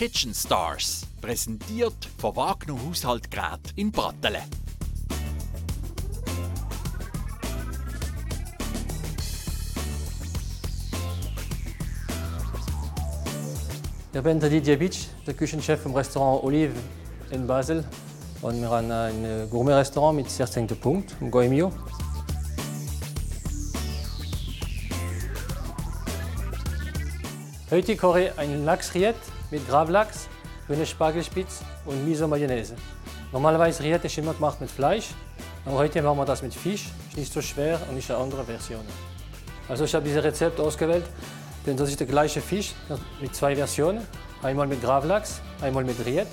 Kitchen Stars, präsentiert von Wagner Haushaltgerät in Brattelen. Ich bin Didier Beach, der Küchenchef im Restaurant Olive in Basel. Und wir haben ein Gourmet-Restaurant mit 16. Punkt, im Goemio. Heute koche ich ein Lachs-Riet mit Gravlachs, grüne Spargelspitz und Miso-Mayonnaise. Normalerweise Riet ist immer gemacht mit Fleisch, aber heute machen wir das mit Fisch. Ist nicht so schwer und ist eine andere Version. Also ich habe dieses Rezept ausgewählt, denn das ist der gleiche Fisch mit zwei Versionen. Einmal mit Gravlachs, einmal mit Riet.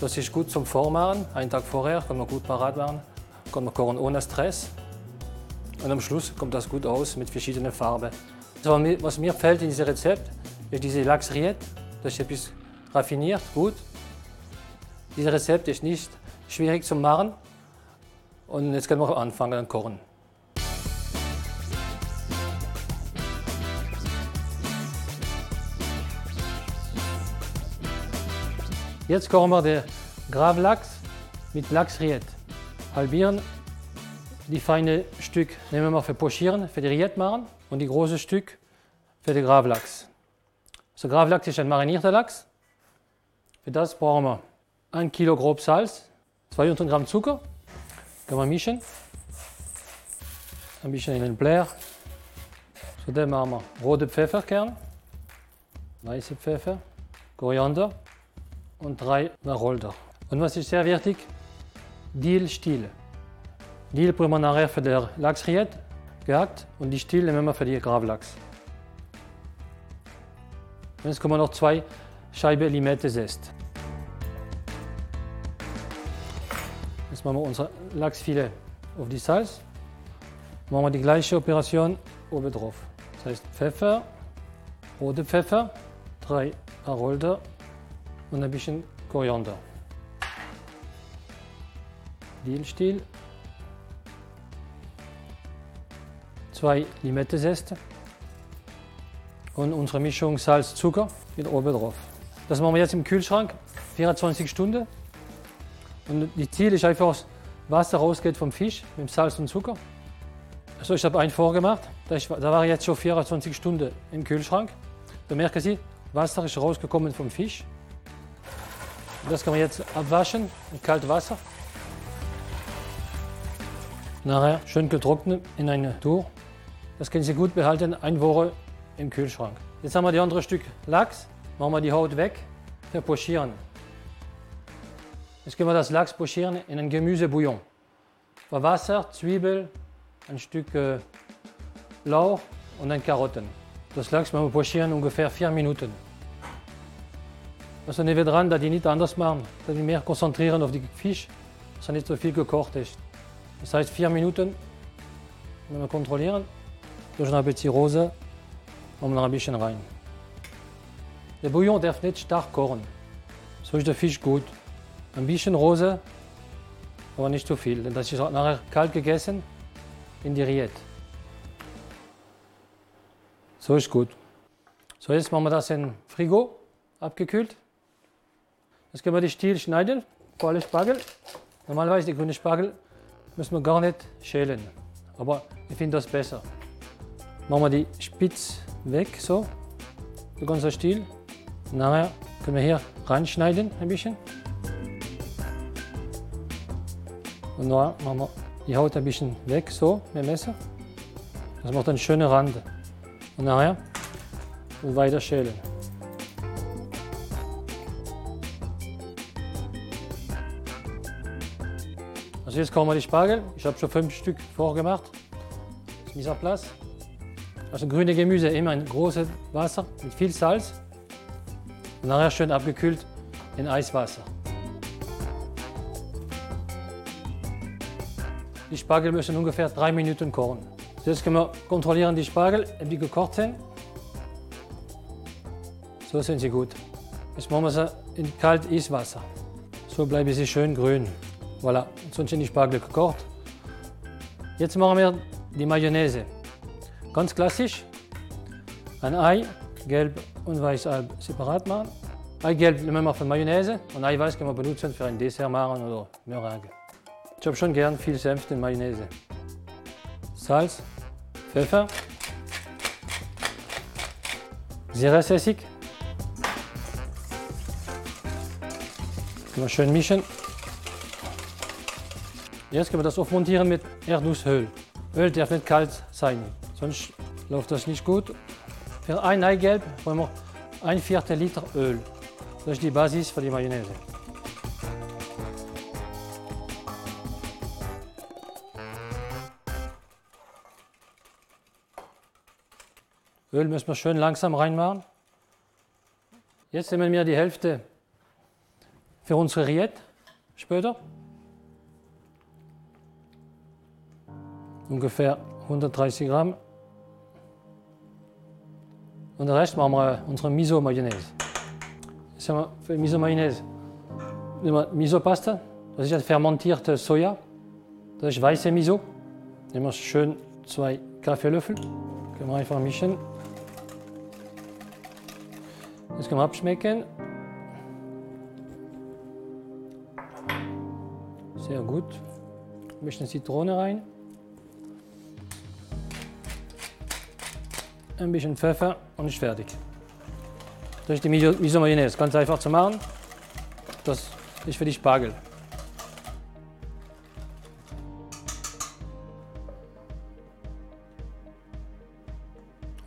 Das ist gut zum Vormachen. Einen Tag vorher kann man gut parat machen, kann man kochen ohne Stress. Und am Schluss kommt das gut aus mit verschiedenen Farben. Also, was mir fällt in diesem Rezept, ist diese Lachs Riet. Das ist etwas raffiniert, gut. Dieses Rezept ist nicht schwierig zu machen. Und jetzt können wir anfangen zu kochen. Jetzt kochen wir den Gravlachs mit Lachsriet. Halbieren. Die feinen Stück nehmen wir für Pochieren, für die Riet machen und die großen Stück für den Gravlachs. So Graflachs ist ein marinierter Lachs. Für das brauchen wir 1 Kilo grob Salz, 200 Gramm Zucker, kann man mischen. Ein bisschen in den Blair. Zudem machen wir rote Pfefferkern, weiße Pfeffer, Koriander und drei Marolder. Und was ist sehr wichtig? Dill-Stiele. Dill brauchen wir nachher für den Lachsriet gehackt und die Stiele nehmen wir für den Graflachs. 1,2 Scheibe Limette Zest. Jetzt machen wir unser Lachsfilet auf die Salz. Machen wir die gleiche Operation oben drauf. Das heißt Pfeffer, rote Pfeffer, drei Arolder und ein bisschen Koriander. Dielstiel, zwei Limette Zeste. Und unsere Mischung Salz, Zucker geht oben drauf. Das machen wir jetzt im Kühlschrank, 24 Stunden. Und die Ziel ist einfach, dass Wasser rausgeht vom Fisch mit Salz und Zucker. Also ich habe einen vorgemacht, da, war ich jetzt schon 24 Stunden im Kühlschrank. Da merken Sie, Wasser ist rausgekommen vom Fisch. Das kann man jetzt abwaschen mit kaltem Wasser. Nachher schön getrocknet in ein Tuch. Das können Sie gut behalten, eine Woche im Kühlschrank. Jetzt haben wir die andere Stück Lachs. Machen wir die Haut weg, verpochieren. Jetzt können wir das Lachs pochieren in ein Gemüsebouillon. Wasser, Zwiebel, ein Stück äh, Lauch und ein Karotten. Das Lachs machen wir pochieren ungefähr vier Minuten. Also nehmen wir dran, dass die nicht anders machen, dass die mehr konzentrieren auf die Fisch, dass nicht so viel gekocht ist. Das heißt vier Minuten, wenn wir kontrollieren, durch ein bisschen Rose, wir noch ein bisschen rein. Der Bouillon darf nicht stark kochen, so ist der Fisch gut. Ein bisschen Rose, aber nicht zu viel, denn das ist nachher kalt gegessen in die Riet. So ist gut. So, jetzt machen wir das in Frigo, abgekühlt. Jetzt können wir die Stiel schneiden, volle Spargel. Normalerweise die grüne Spargel müssen wir gar nicht schälen, aber ich finde das besser. Machen wir die Spitz weg, so, der ganze Stiel. Nachher können wir hier reinschneiden ein bisschen. Und dann machen wir die Haut ein bisschen weg, so mit dem Messer. Das macht einen schönen Rand. Und nachher weiter schälen. Also jetzt kommen wir die Spargel. Ich habe schon fünf Stück vorgemacht. Das Mise en place. Also grüne Gemüse immer in großes Wasser mit viel Salz. Und nachher schön abgekühlt in Eiswasser. Die Spargel müssen ungefähr drei Minuten kochen. Jetzt können wir kontrollieren die Spargel, ob die gekocht sind. So sind sie gut. Jetzt machen wir sie in kalt Eiswasser. So bleiben sie schön grün. Voilà, sonst sind die Spargel gekocht. Jetzt machen wir die Mayonnaise. Ganz klassisch. Ein Ei, gelb und weiß separat machen. Eigelb nehmen wir für Mayonnaise und Eiweiß können wir benutzen für ein Dessert machen oder Meringue. Ich habe schon gern viel Senf in Mayonnaise. Salz, Pfeffer, Zitrusessig. Können wir schön mischen. Jetzt können wir das aufmontieren mit Erdnussöl. Öl darf nicht kalt sein, sonst läuft das nicht gut. Für ein Eigelb brauchen wir ein Viertel Liter Öl. Das ist die Basis für die Mayonnaise. Öl müssen wir schön langsam reinmachen. Jetzt nehmen wir die Hälfte für unsere Rillette später. Ungefähr 130 Gramm. Und den Rest machen wir unsere Miso-Mayonnaise. Jetzt haben wir für Miso-Mayonnaise nehmen wir Miso-Pasta. Das ist fermentierte Soja. Das ist weiße Miso. Nehmen wir schön zwei Kaffeelöffel. Können wir einfach mischen. Jetzt können wir abschmecken. Sehr gut. Ein bisschen Zitrone rein. Ein bisschen Pfeffer und ist fertig. Das ist die Miso Mayonnaise. Ganz einfach zu machen. Das ist für die Spargel.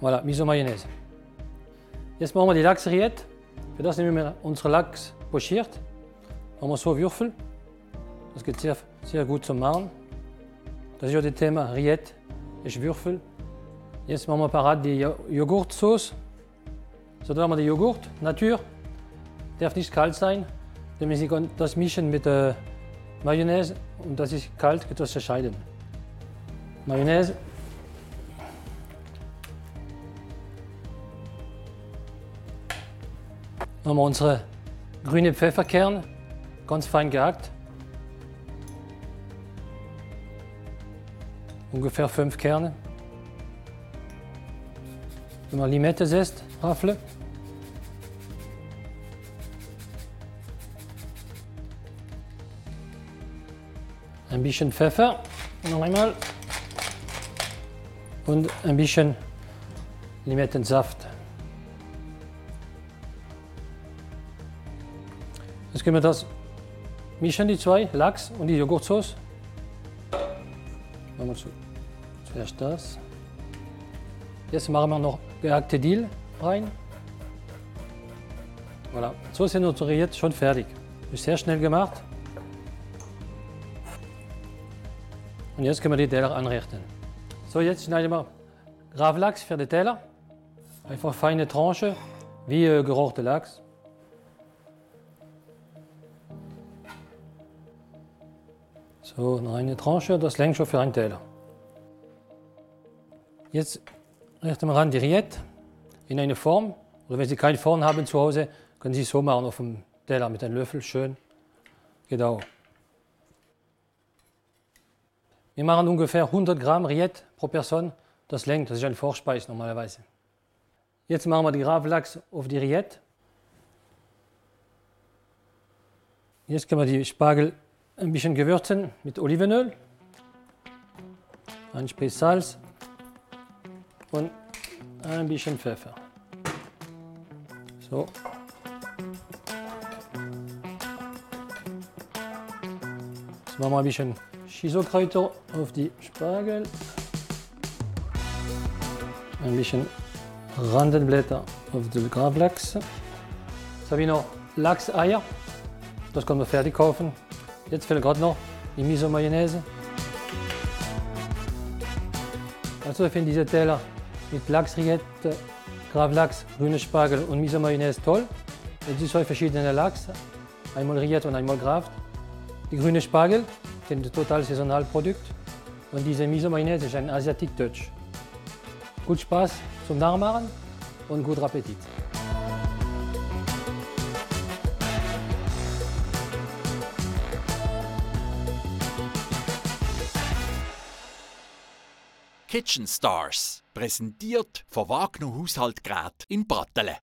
Voilà, Miso Mayonnaise. Jetzt machen wir die Lachsrillette. Für das nehmen wir unseren Lachs pochiert. Machen wir so Würfel. Das geht sehr, sehr gut zum Machen. Das ist ja das Thema Rillette, ist Würfel. Jetzt machen wir parat die Joghurtsoße. So, dann haben wir die Joghurt, Natur. Darf nicht kalt sein. Dann müssen Sie das mischen mit der Mayonnaise und das ist kalt, geht das zerscheiden. Mayonnaise. Dann haben wir unsere grüne Pfefferkerne, ganz fein gehackt. Ungefähr fünf Kerne. Wenn man Limette zest, Rafle. Ein bisschen Pfeffer, noch einmal. Und ein bisschen Limettensaft. Jetzt können wir das mischen, die zwei, Lachs und die Joghurtsoße. Machen wir zu. Zuerst das. Jetzt machen wir noch gehackte Dill rein. Voilà. So sind unsere jetzt schon fertig. Ist sehr schnell gemacht. Und jetzt können wir die Teller anrichten. So, jetzt schneiden wir Gravlachs für die Teller. Einfach feine Tranche, wie äh, gerochte Lachs. So, eine Tranche, das längt schon für einen Teller. Jetzt richten wir an die Rillette in eine Form. Oder wenn Sie keine Form haben zu Hause, können Sie es so machen auf dem Teller mit einem Löffel, schön. Genau. Wir machen ungefähr 100 Gramm Rillette pro Person. Das längt, das ist ein Vorspeis normalerweise. Jetzt machen wir die Gravlachs auf die Rillette. Jetzt können wir die Spargel ein bisschen gewürzen mit Olivenöl, ein Spritz Salz und ein bisschen Pfeffer. So. Jetzt machen wir ein bisschen Schisokräuter auf die Spargel. Ein bisschen Randenblätter auf den Gravlachs. Jetzt habe ich noch Lachseier. Das können wir fertig kaufen. Jetzt fehlt gerade noch die Miso-Mayonnaise. Also ich finde diese Teller mit Lachsrillette, Gravlachs, grüne Spargel und Miso-Mayonnaise toll. Es sind zwei verschiedene Lachs, einmal Rillette und einmal Graft. Die grüne Spargel ein total saisonales Produkt und diese Miso-Mayonnaise ist ein Asiatic Touch. Gut Spaß zum Nachmachen und guten Appetit. Kitchen Stars, präsentiert von Wagner Haushaltgerät in Brattelen.